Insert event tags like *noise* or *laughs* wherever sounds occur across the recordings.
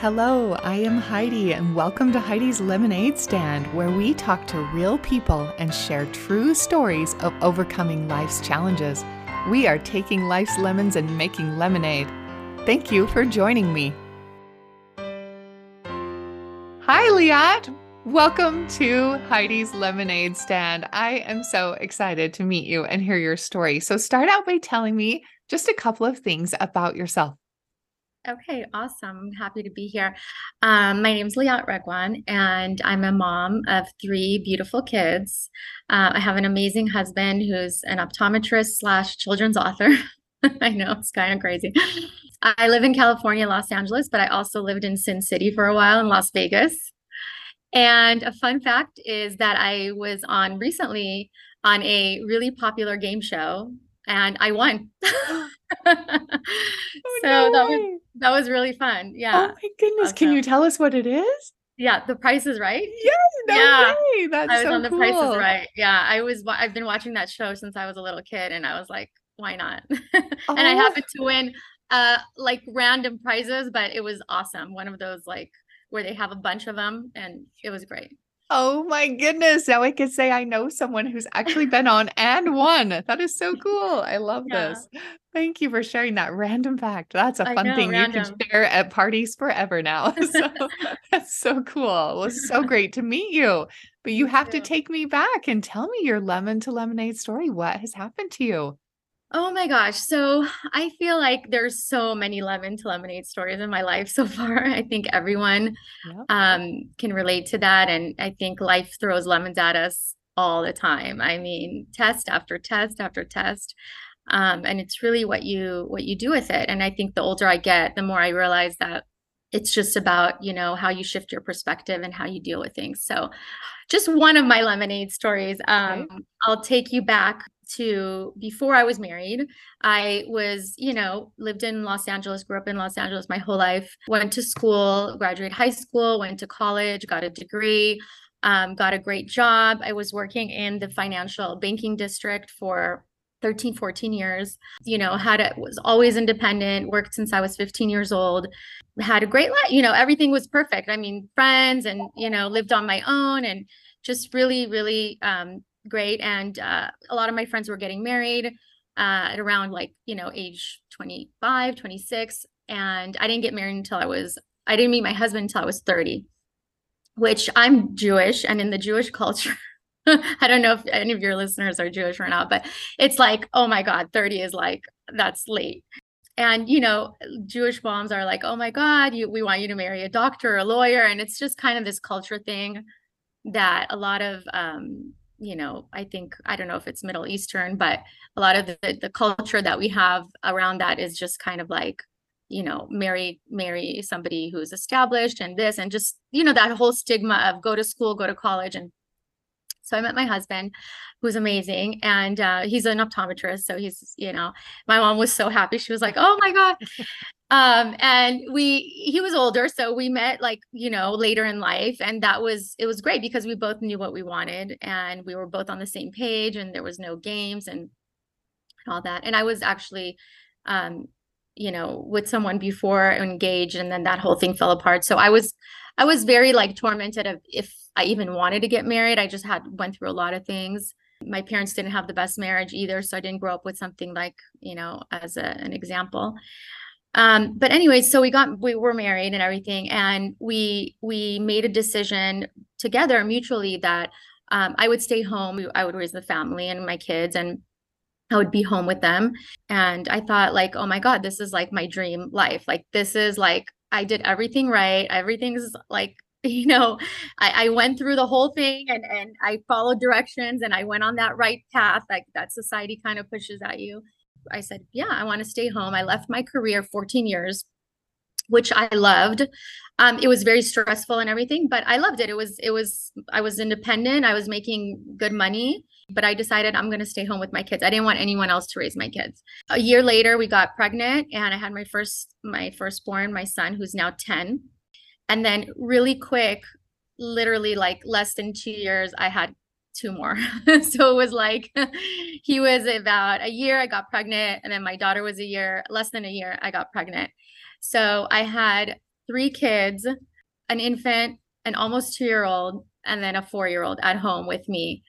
Hello, I am Heidi, and welcome to Heidi's LemonAid Stand, where we talk to real people and share true stories of overcoming life's challenges. We are taking life's lemons and making lemonade. Thank you for joining me. Hi, Leat. Welcome to Heidi's LemonAid Stand. I am so excited to meet you and hear your story. So, start out by telling me just a couple of things about yourself. Okay, awesome. Happy to be here. Um, my name is Leat Regwan, and I'm a mom of three beautiful kids. Uh, I have an amazing husband who's an optometrist slash children's author. *laughs* I know it's kind of crazy. I live in California, Los Angeles, but I also lived in Sin City for a while in Las Vegas. And a fun fact is that I was on recently on a really popular game show and I won. *laughs* oh, so no that was that was really fun. Yeah. Oh my goodness. Awesome. Can you tell us what it is? Yeah, the price is right. Yes, no yeah. Way. That's I was so on the cool. price is right. Yeah. I was I've been watching that show since I was a little kid and I was like, why not? oh. *laughs* And I oh. happened to win uh like random prizes, but it was awesome. One of those like where they have a bunch of them and it was great. Oh my goodness. Now I could say I know someone who's actually been *laughs* on and won. That is so cool. I love yeah. this. Thank you for sharing that random fact. That's a fun know, thing random. you can share at parties forever now. *laughs* So *laughs* that's so cool. It was so great to meet you. But you have to take me back and tell me your lemon to lemonade story. What has happened to you? Oh my gosh. So I feel like there's so many lemon to lemonade stories in my life so *laughs* far. I think everyone yep. um, can relate to that. And I think life throws lemons at us all the time. I mean, test after test after test. Um, and it's really what you what you do with it. And I think the older I get, the more I realize that it's just about, you know, how you shift your perspective and how you deal with things. So just one of my lemonade stories. Um, okay. I'll take you back to before I was married. I was, you know, lived in Los Angeles, grew up in Los Angeles my whole life, went to school, graduated high school, went to college, got a degree, um, got a great job. I was working in the financial banking district for 13 14 years you know had it was always independent worked since i was 15 years old had a great life you know everything was perfect i mean friends and you know lived on my own and just really really um, great. And uh, a lot of my friends were getting married uh, at around like, you know, age 25, 26. And I didn't get married until I was, I didn't meet my husband until I was 30, which I'm Jewish. And in the Jewish *laughs* culture, I don't know if any of your listeners are Jewish or not, but it's like, oh my God, 30 is like, that's late. And, you know, Jewish moms are like, oh my God, you, we want you to marry a doctor or a lawyer. And it's just kind of this culture thing that a lot of um, you know i think i don't know if it's middle eastern but a lot of the, the culture that we have around that is just kind of like you know marry marry somebody who's established and this and just you know that whole stigma of go to school go to college and so i met my husband who's amazing and uh, he's an optometrist so he's you know my mom was so happy. She was like oh my god. *laughs* Um and we he was older so we met like you know later in life and that was it was great because we both knew what we wanted and we were both on the same page and there was no games and all that. And i was actually um you know with someone before engaged and then that whole thing fell apart. So i was i was very like tormented of if i even wanted to get married i just had went through a lot of things my parents didn't have the best marriage either so i didn't grow up with something like you know as a, an example um, but anyway, so we got we were married and everything, and we we made a decision together mutually that um, I would stay home. I would raise the family and my kids, and I would be home with them. And I thought, like, oh my God, this is like my dream life. Like, this is like I did everything right. Everything's like *laughs* you know I, I, went through the whole thing and and i followed directions and i went on that right path like that society kind of pushes at you I said, yeah, I want to stay home. I left my career 14 years, which I loved. Um, it was very stressful and everything, but I loved it. It was, it was, I was independent. I was making good money, but I decided I'm going to stay home with my kids. I didn't want anyone else to raise my kids. A year later, we got pregnant and I had my first, my firstborn, my son, who's now 10. And then really quick, literally like less than two years, I had two more. *laughs* so it was like *laughs* he was about a year, I got pregnant, and then my daughter was a year, less than a year, I got pregnant. So I had three kids, an infant, an almost two year old, and then a four year old at home with me.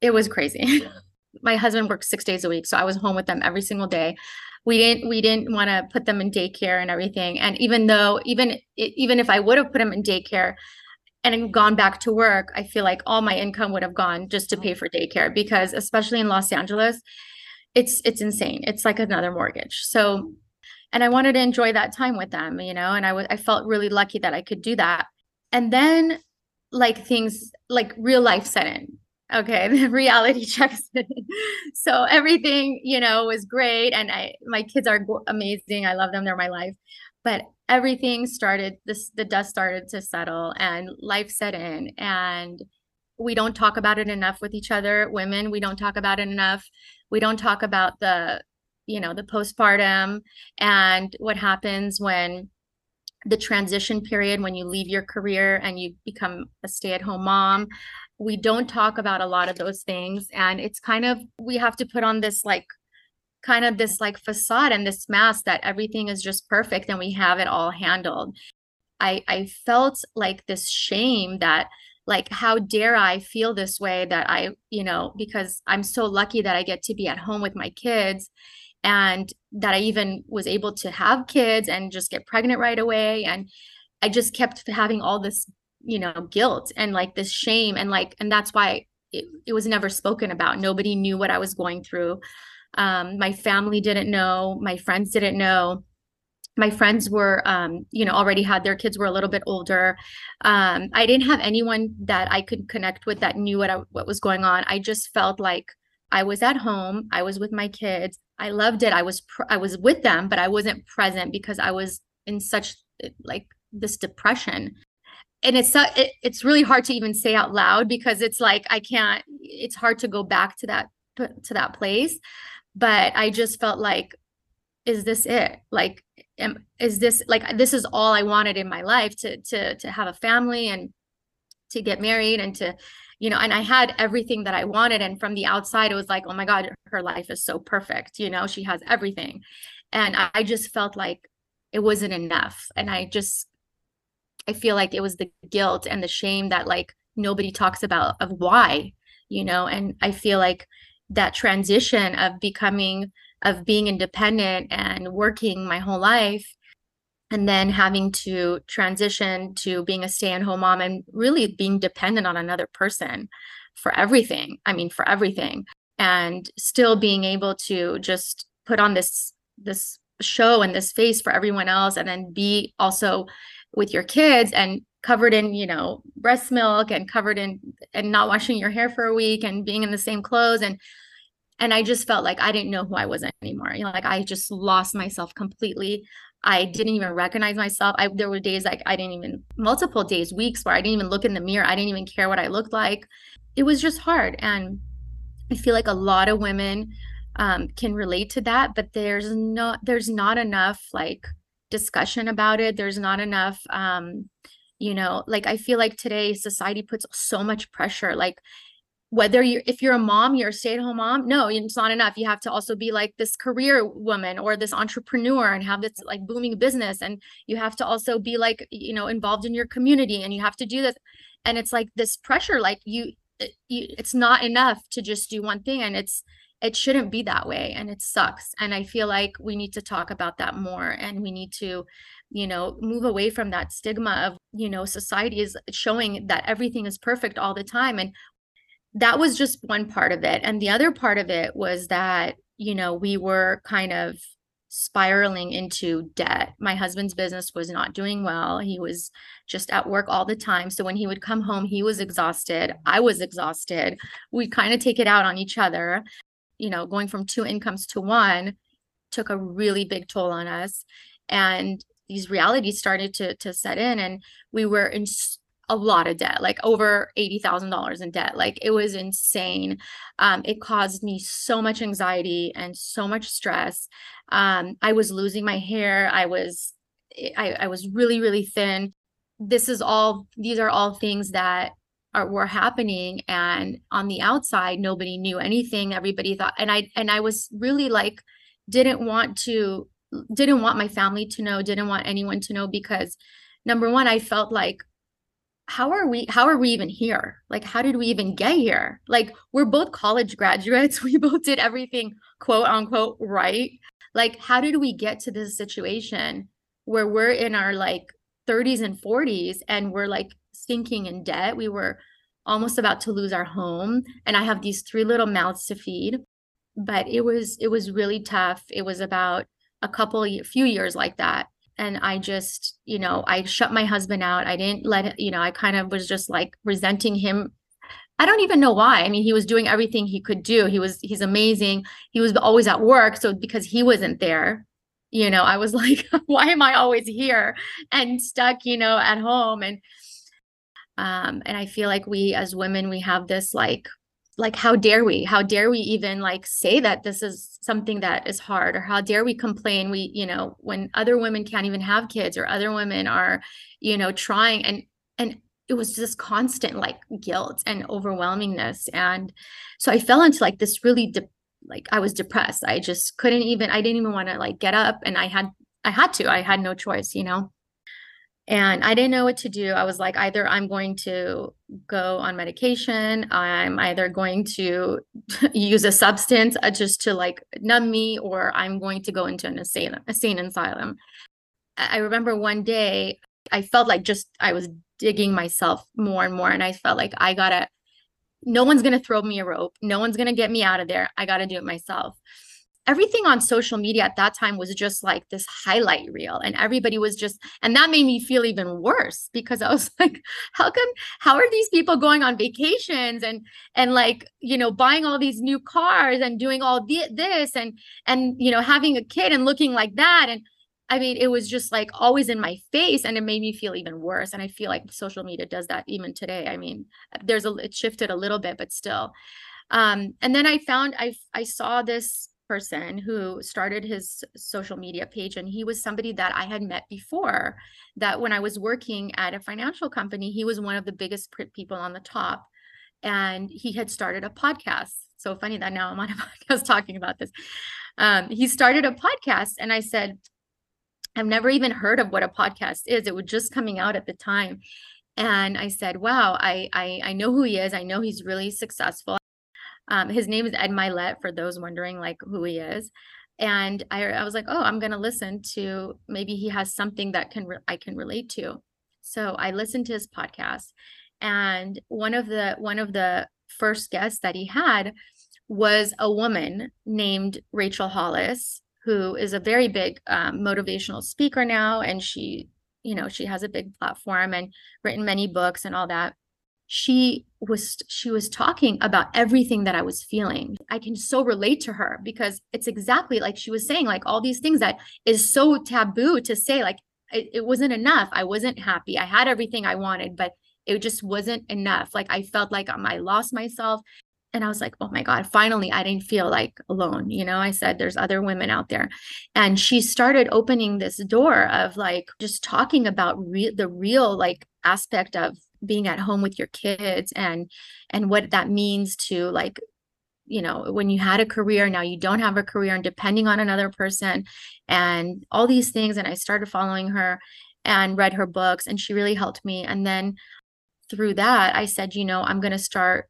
It was crazy. *laughs* My husband worked six days a week, so I was home with them every single day. We didn't we didn't want to put them in daycare and everything. And even though even even if I would have put them in daycare, and gone back to work, I feel like all my income would have gone just to mm. pay for daycare because especially in Los Angeles, it's it's insane. It's like another mortgage. So and I wanted to enjoy that time with them, you know, and I was I felt really lucky that I could do that. And then like things like real life set in. Okay, *laughs* the reality checks. So everything, you know, was great and I my kids are amazing. I love them. They're my life. But everything started this the dust started to settle and life set in and we don't talk about it enough with each other women we don't talk about it enough we don't talk about the you know the postpartum and what happens when the transition period when you leave your career and you become a stay-at-home mom we don't talk about a lot of those things and it's kind of we have to put on this like kind of this like facade and this mask that everything is just perfect and we have it all handled. I I felt like this shame that like how dare I feel this way that I, you know, because I'm so lucky that I get to be at home with my kids and that I even was able to have kids and just get pregnant right away and I just kept having all this, you know, guilt and like this shame and like and that's why it, it was never spoken about. Nobody knew what I was going through. Um, my family didn't know, my friends didn't know. My friends were, um, you know, already had their kids were a little bit older. Um, I didn't have anyone that I could connect with that knew what I, what was going on. I just felt like I was at home. I was with my kids. I loved it. I was pr- I was with them, but I wasn't present because I was in such like this depression and it's uh, it, it's really hard to even say out loud because it's like I can't it's hard to go back to that to that place. But I just felt like, is this it? Like, am, is this like this is all I wanted in my life to to to have a family and to get married and to you know and i had everything that i wanted. And from the outside it was like oh my god her life is so perfect. You know she has everything. And i just felt like it wasn't enough. And i just i feel like it was the guilt and the shame that like nobody talks about of why you know? And i feel like that transition of becoming of being independent and working my whole life and then having to transition to being a stay-at-home mom and really being dependent on another person for everything i mean for everything and still being able to just put on this this show and this face for everyone else and then be also with your kids and covered in you know breast milk and covered in and not washing your hair for a week and being in the same clothes and and I just felt like I didn't know who I was anymore. You know, like I just lost myself completely. I didn't even recognize myself. I there were days like I didn't even multiple days, weeks where I didn't even look in the mirror. I didn't even care what I looked like. It was just hard, and I feel like a lot of women um, can relate to that. But there's not there's not enough like discussion about it. There's not enough. Um, you know, like I feel like today society puts so much pressure. Like whether you if you're a mom you're a stay-at-home mom no it's not enough you have to also be like this career woman or this entrepreneur and have this like booming business and you have to also be like you know involved in your community and you have to do this and it's like this pressure like you, you it's not enough to just do one thing and it's it shouldn't be that way and it sucks and i feel like we need to talk about that more and we need to you know move away from that stigma of you know society is showing that everything is perfect all the time and that was just one part of it. And the other part of it was that, you know, we were kind of spiraling into debt. My husband's business was not doing well. He was just at work all the time. So when he would come home, he was exhausted. I was exhausted. We kind of take it out on each other. You know, going from two incomes to one took a really big toll on us. And these realities started to to set in and we were in a lot of debt, like over $80,000 in debt. Like it was insane. Um, it caused me so much anxiety and so much stress. Um, I was losing my hair. I was, I, I was really, really thin. This is all, these are all things that are were happening. And on the outside, nobody knew anything. Everybody thought, and I, and I was really like, didn't want to, didn't want my family to know, didn't want anyone to know because number one, I felt like how are we how are we even here like how did we even get here like we're both college graduates *laughs* we both did everything quote unquote right like how did we get to this situation where we're in our like 30s and 40s and we're like sinking in debt we were almost about to lose our home and i have these three little mouths to feed. But it was it was really tough. It was about a couple few years like that. And i just you know i shut my husband out. I didn't let you know i kind of was just like resenting him. I don't even know why. I mean he was doing everything he could do. He was he's amazing. He was always at work so because he wasn't there you know i was *laughs* like why am i always here and stuck you know at home? And um and i feel like we as women we have this like like how dare we? How dare we even like say that this is something that is hard? Or how dare we complain? We you know when other women can't even have kids or other women are you know trying and and it was just constant like guilt and overwhelmingness. And so i fell into like this really de- like i was depressed. I just couldn't even i didn't even want to like get up and i had i had to. I had no choice you know and I didn't know what to do. I was like, either I'm going to go on medication, I'm either going to *laughs* use a substance uh, just to like numb me, or I'm going to go into an insane, insane asylum. I remember one day I felt like just I was digging myself more and more, and I felt like I gotta. No one's gonna throw me a rope. No one's gonna get me out of there. I gotta do it myself everything on social media at that time was just like this highlight reel and everybody was just and that made me feel even worse because i was *laughs* like how come how are these people going on vacations and and like you know buying all these new cars and doing all the, this and and you know having a kid and looking like that? And i mean it was just like always in my face and it made me feel even worse and i feel like social media does that even today. I mean there's a it shifted a little bit but still. Um and then i found i i saw this person who started his social media page and he was somebody that I had met before that when I was working at a financial company he was one of the biggest people on the top and he had started a podcast. So funny that now I'm on a *laughs* podcast talking about this. Um, he started a podcast and I said I've never even heard of what a podcast is. It was just coming out at the time. And I said wow I I, I know who he is. I know he's really successful um, his name is Ed Mylett, for those wondering like who he is. And I, I was like, oh, I'm gonna listen to maybe he has something that can re- I can relate to. So I listened to his podcast, and one of the one of the first guests that he had was a woman named Rachel Hollis, who is a very big um, motivational speaker now, and she, you know, she has a big platform and written many books and all that she was she was talking about everything that i was feeling. I can so relate to her because it's exactly like she was saying like all these things that is so taboo to say like it, it wasn't enough. I wasn't happy. I had everything i wanted but it just wasn't enough. Like i felt like um, i lost myself. And i was like oh my god finally i didn't feel like alone. You know i said there's other women out there. And she started opening this door of like just talking about re- the real like aspect of being at home with your kids and and what that means to like you know when you had a career now you don't have a career and depending on another person and all these things and i started following her and read her books and she really helped me and then through that i said you know i'm going to start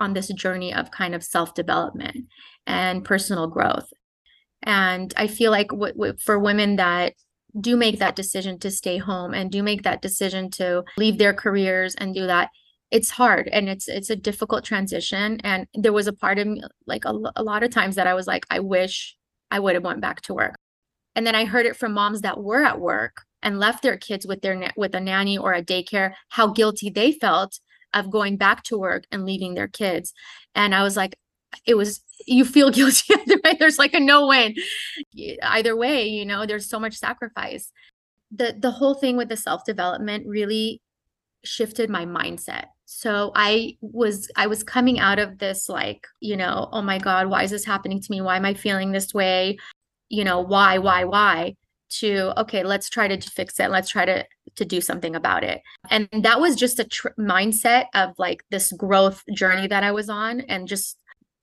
on this journey of kind of self development and personal growth. And i feel like w- w- for women that do make that decision to stay home and do make that decision to leave their careers and do that it's hard and it's it's a difficult transition. And there was a part of me like a, a lot of times that i was like i wish i would have went back to work. And then i heard it from moms that were at work and left their kids with their with a nanny or a daycare how guilty they felt of going back to work and leaving their kids. And i was like it was you feel *laughs* guilty *laughs* either way. There's like a no win. Either way, you know, there's so much sacrifice. The the whole thing with the self-development really shifted my mindset. So I was I was coming out of this like, you know, oh my god, why is this happening to me? Why am I feeling this way? You know, why why why? to okay let's try to fix it let's try to to do something about it and that was just a tr- mindset of like this growth journey that i was on and just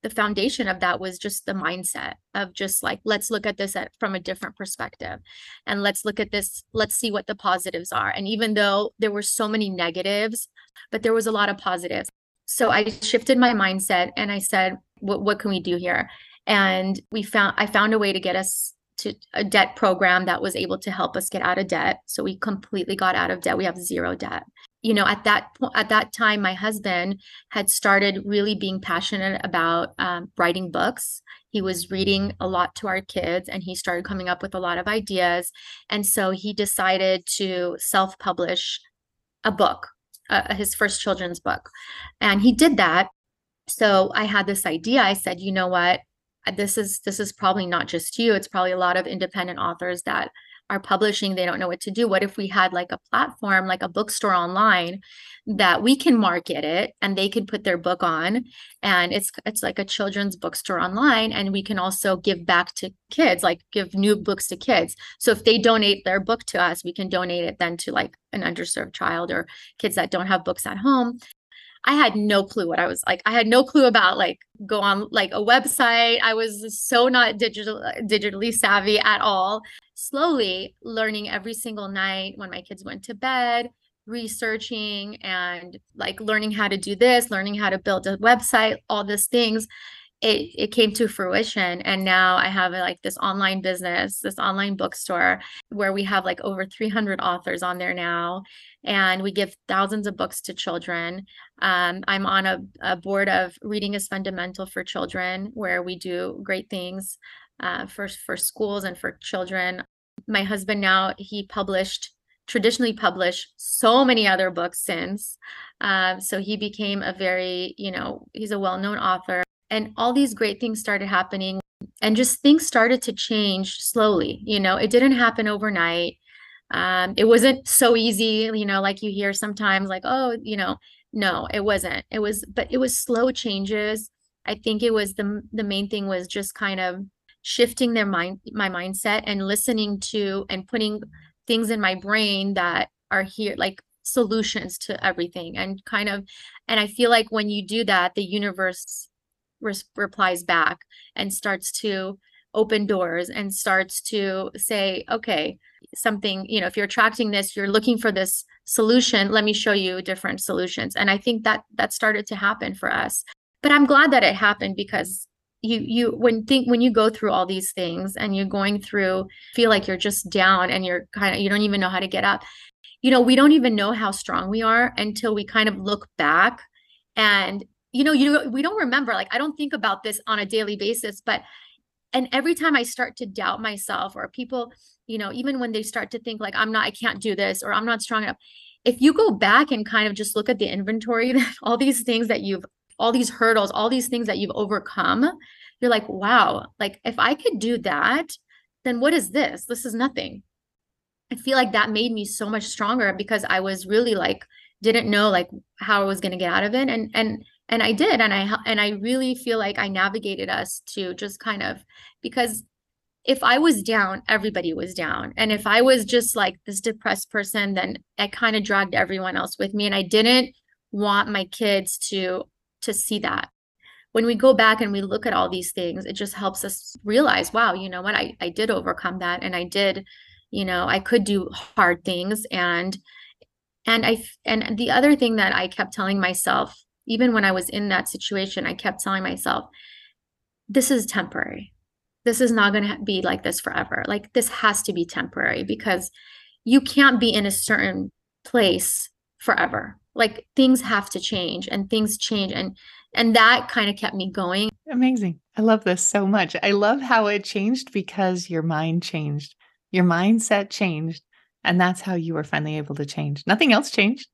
the foundation of that was just the mindset of just like let's look at this at, from a different perspective and let's look at this let's see what the positives are. And even though there were so many negatives but there was a lot of positives. So i shifted my mindset and i said what, what can we do here? And we found i found a way to get us to a debt program that was able to help us get out of debt. So we completely got out of debt. We have zero debt you know at that point at that time my husband had started really being passionate about um, writing books. He was reading a lot to our kids and he started coming up with a lot of ideas. And so he decided to self-publish a book uh, his first children's book. And he did that. So i had this idea. I said you know what? This is this is probably not just you. It's probably a lot of independent authors that are publishing they don't know what to do. What if we had like a platform like a bookstore online that we can market it and they could put their book on and it's it's like a children's bookstore online and we can also give back to kids like give new books to kids. So if they donate their book to us we can donate it then to like an underserved child or kids that don't have books at home I had no clue what I was like. I had no clue about like go on like a website. I was so not digital digitally savvy at all. Slowly learning every single night when my kids went to bed, researching and like learning how to do this, learning how to build a website, all these things. It, it came to fruition and now i have like this online business this online bookstore where we have like over 300 authors on there now and we give thousands of books to children. Um, I'm on a, a, board of Reading is Fundamental for Children, where we do great things uh, for, for schools and for children. My husband now, he published, traditionally published so many other books since. Uh, so he became a very, you know, he's a well known author. And all these great things started happening and just things started to change slowly. You know, it didn't happen overnight um, it wasn't so easy you know like you hear sometimes like oh you know no it wasn't it was but it was slow changes i think it was the the main thing was just kind of shifting their mind my mindset and listening to and putting things in my brain that are here like solutions to everything and kind of and i feel like when you do that the universe res- replies back and starts to open doors and starts to say okay something you know if you're attracting this you're looking for this solution let me show you different solutions. And i think that that started to happen for us. But i'm glad that it happened because you you when think when you go through all these things and you're going through feel like you're just down and you're kind of you don't even know how to get up you know we don't even know how strong we are until we kind of look back and you know you we don't remember like i don't think about this on a daily basis but and every time i start to doubt myself or people you know even when they start to think like i'm not i can't do this or i'm not strong enough if you go back and kind of just look at the inventory *laughs* all these things that you've all these hurdles all these things that you've overcome you're like wow like if i could do that then what is this? This is nothing. I feel like that made me so much stronger because i was really like didn't know like how i was going to get out of it and and and I did and I and I really feel like I navigated us to just kind of because if I was down everybody was down. And if I was just like this depressed person then I kind of dragged everyone else with me and I didn't want my kids to to see that. When we go back and we look at all these things it just helps us realize wow you know what? I I did overcome that and I did you know I could do hard things. And and I and the other thing that I kept telling myself even when I was in that situation, I kept telling myself, this is temporary. This is not going to be like this forever. Like, this has to be temporary because you can't be in a certain place forever. Like, things have to change and things change. And and that kind of kept me going. Amazing. I love this so much. I love how it changed because your mind changed. Your mindset changed. And that's how you were finally able to change. Nothing else changed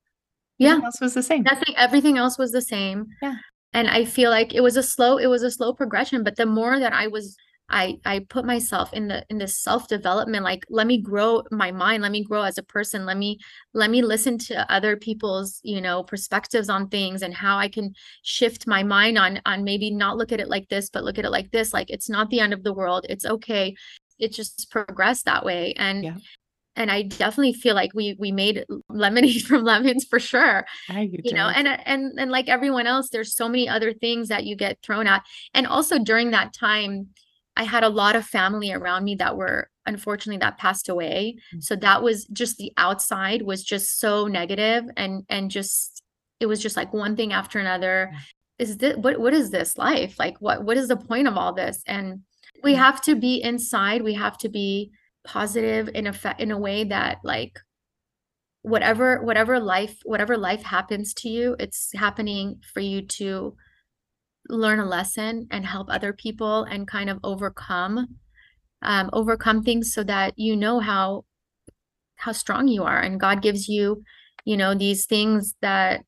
yeah. Everything else was the same. Nothing everything else was the same. Yeah. And i feel like it was a slow it was a slow progression but the more that i was i i put myself in the in this self development like let me grow my mind let me grow as a person let me let me listen to other people's you know perspectives on things and how i can shift my mind on on maybe not look at it like this but look at it like this. Like it's not the end of the world. It's okay. It just progressed that way. And yeah and I definitely feel like we we made *laughs* lemonade from lemons for sure. You You know, and and and like everyone else, there's so many other things that you get thrown at. And also during that time, I had a lot of family around me that were unfortunately that passed away. Mm. So that was just the outside was just so negative and and just it was just like one thing after another. Is this what what is this life? Like what what is the point of all this? And we have to be inside, we have to be positive in a fa- in a way that like whatever whatever life whatever life happens to you it's happening for you to learn a lesson and help other people and kind of overcome um, overcome things so that you know how how strong you are. And god gives you you know these things that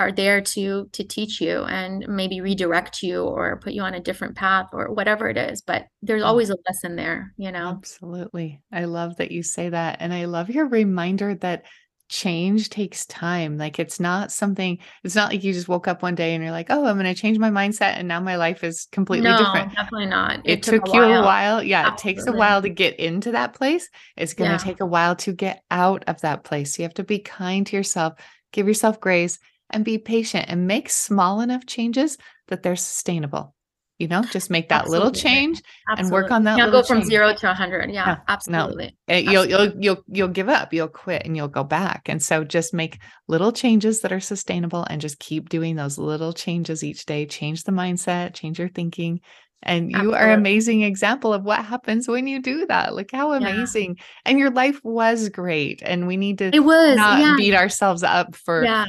are there to to teach you and maybe redirect you or put you on a different path or whatever it is but there's mm. always a lesson there you know Absolutely. I love that you say that. And I love your reminder that change takes time. Like it's not something, it's not like you just woke up one day and you're like, oh, I'm going to change my mindset. And now my life is completely no different. definitely not It, took, you a while. Yeah. It takes a while to get into that place. It's going to Yeah. take a while to get out of that place. You have to be kind to yourself, give yourself grace, and be patient and make small enough changes that they're sustainable. You know, just make that little Absolutely. change and work on that can't go from change. zero to a hundred. Yeah, No, no. absolutely. Uh, you'll you'll you'll you'll give up you'll quit and you'll go back and so just make little changes that are sustainable and just keep doing those little changes each day change the mindset change your thinking and you are an amazing example of what happens when you do that look how Yeah. amazing and your life was great and we need to It was, not yeah, beat ourselves up for yeah,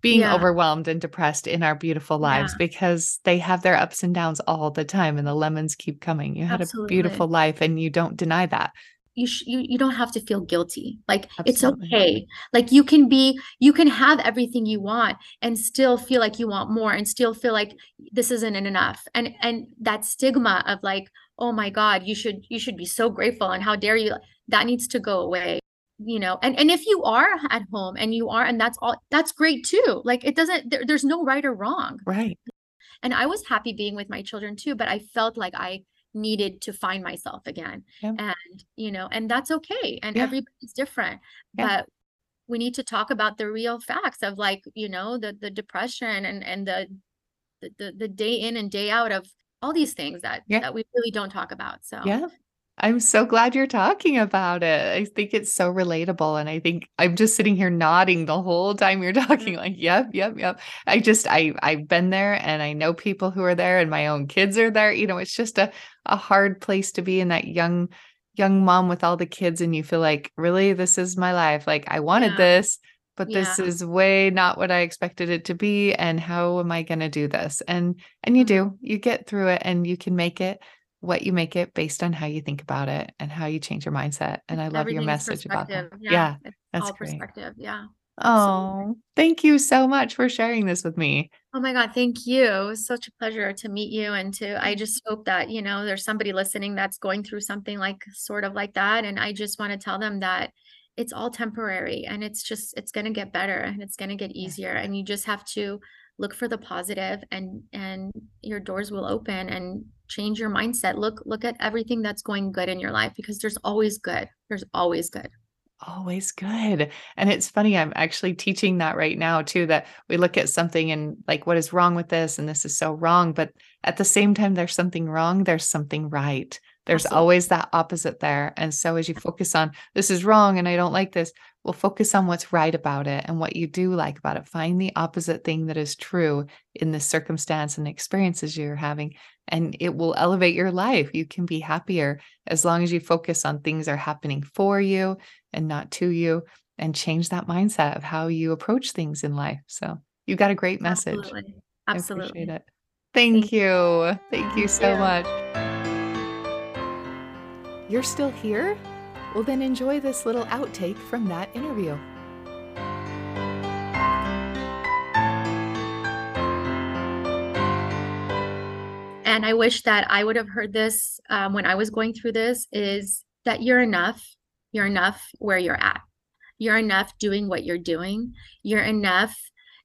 being yeah. overwhelmed and depressed in our beautiful lives because they have their ups and downs all the time and the lemons keep coming you had a beautiful life and you don't deny that You, sh- you you don't have to feel guilty. Like it's okay. Like you can be, you can have everything you want and still feel like you want more and still feel like this isn't enough. And and that stigma of like, oh my God, you should you should be so grateful and how dare you? That needs to go away. You know, and and if you are at home and you are, and that's all, that's great too. Like it doesn't, there, there's no right or wrong. right And I was happy being with my children too, but I felt like I needed to find myself again. Yeah. And, you know, and that's okay. And Yeah. everybody's different. Yeah. But we need to talk about the real facts of like, you know, the the depression and and the the the, the day in and day out of all these things that that we really don't talk about. So Yeah. I'm so glad you're talking about it. I think it's so relatable. And I think I'm just sitting here nodding the whole time you're *laughs* talking, like, yep, yep, yep. I just I I've been there and I know people who are there and my own kids are there. You know, it's just a, a hard place to be in that young, young mom with all the kids, and you feel like, really, this is my life. Like I wanted Yeah. this, but this is way not what I expected it to be. And how am I gonna do this? And and you Mhm. do, you get through it and you can make it what you make it based on how you think about it and how you change your mindset. And I love your message about that. Yeah, It's that's all great. perspective. Yeah. Oh, thank you so much for sharing this with me. Oh my God, thank you. It was such a pleasure to meet you and to I just hope that, you know, there's somebody listening that's going through something like sort of like that. And I just want to tell them that it's all temporary and it's just it's gonna get better and it's gonna get easier. And you just have to look for the positive and and your doors will open and change your mindset. Look look at everything that's going good in your life because there's always good. There's always good. Always good. And it's funny, I'm actually teaching that right now too, that we look at something and like, what is wrong with this? And this is so wrong. But at the same time, there's something wrong, there's something right. There's always that opposite there. And so as you focus on this is wrong and I don't like this, well, focus on what's right about it and what you do like about it. Find the opposite thing that is true in the circumstance and experiences you're having, and it will elevate your life. You can be happier as long as you focus on things are happening for you and not to you and change that mindset of how you approach things in life. So you got a great message. Absolutely. I Absolutely. appreciate it. Thank, Thank you. Thank you so you. much. You're still here? Well, then enjoy this little outtake from that interview. and I wish that I would have heard this um, when I was going through this is that you're enough. You're enough where you're at. You're enough doing what you're doing. You're enough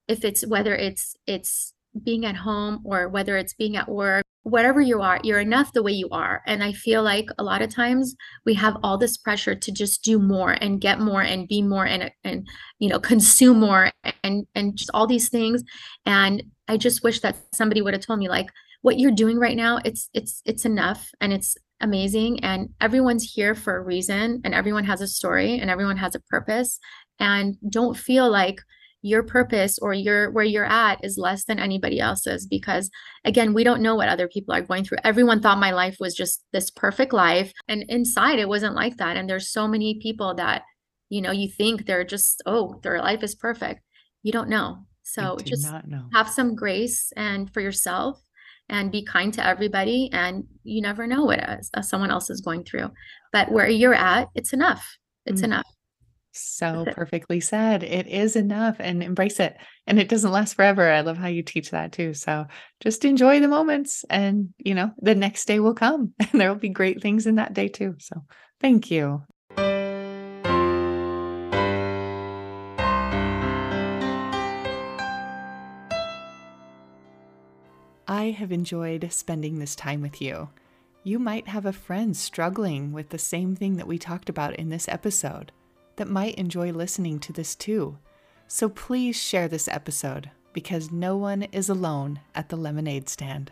if it's whether it's it's being at home or whether it's being at work whatever you are, you're enough the way you are. And I feel like a lot of times we have all this pressure to just do more and get more and be more and and you know consume more and and just all these things. And I just wish that somebody would have told me like what you're doing right now, it's it's it's enough and it's amazing and everyone's here for a reason and everyone has a story and everyone has a purpose and don't feel like your purpose or your where you're at is less than anybody else's because again we don't know what other people are going through. Everyone thought my life was just this perfect life and inside it wasn't like that. And there's so many people that you know you think they're just oh their life is perfect. You don't know. So just have some grace and for yourself and be kind to everybody and you never know what uh, someone else is going through. But where you're at it's enough. It's mm-hmm. enough so perfectly said. It is enough and embrace it. And it doesn't last forever. I love how you teach that too. So just enjoy the moments and, you know, the next day will come *laughs* and there will be great things in that day too. So thank you. I have enjoyed spending this time with you. You might have a friend struggling with the same thing that we talked about in this episode that might enjoy listening to this too. So please share this episode because no one is alone at the lemonade stand.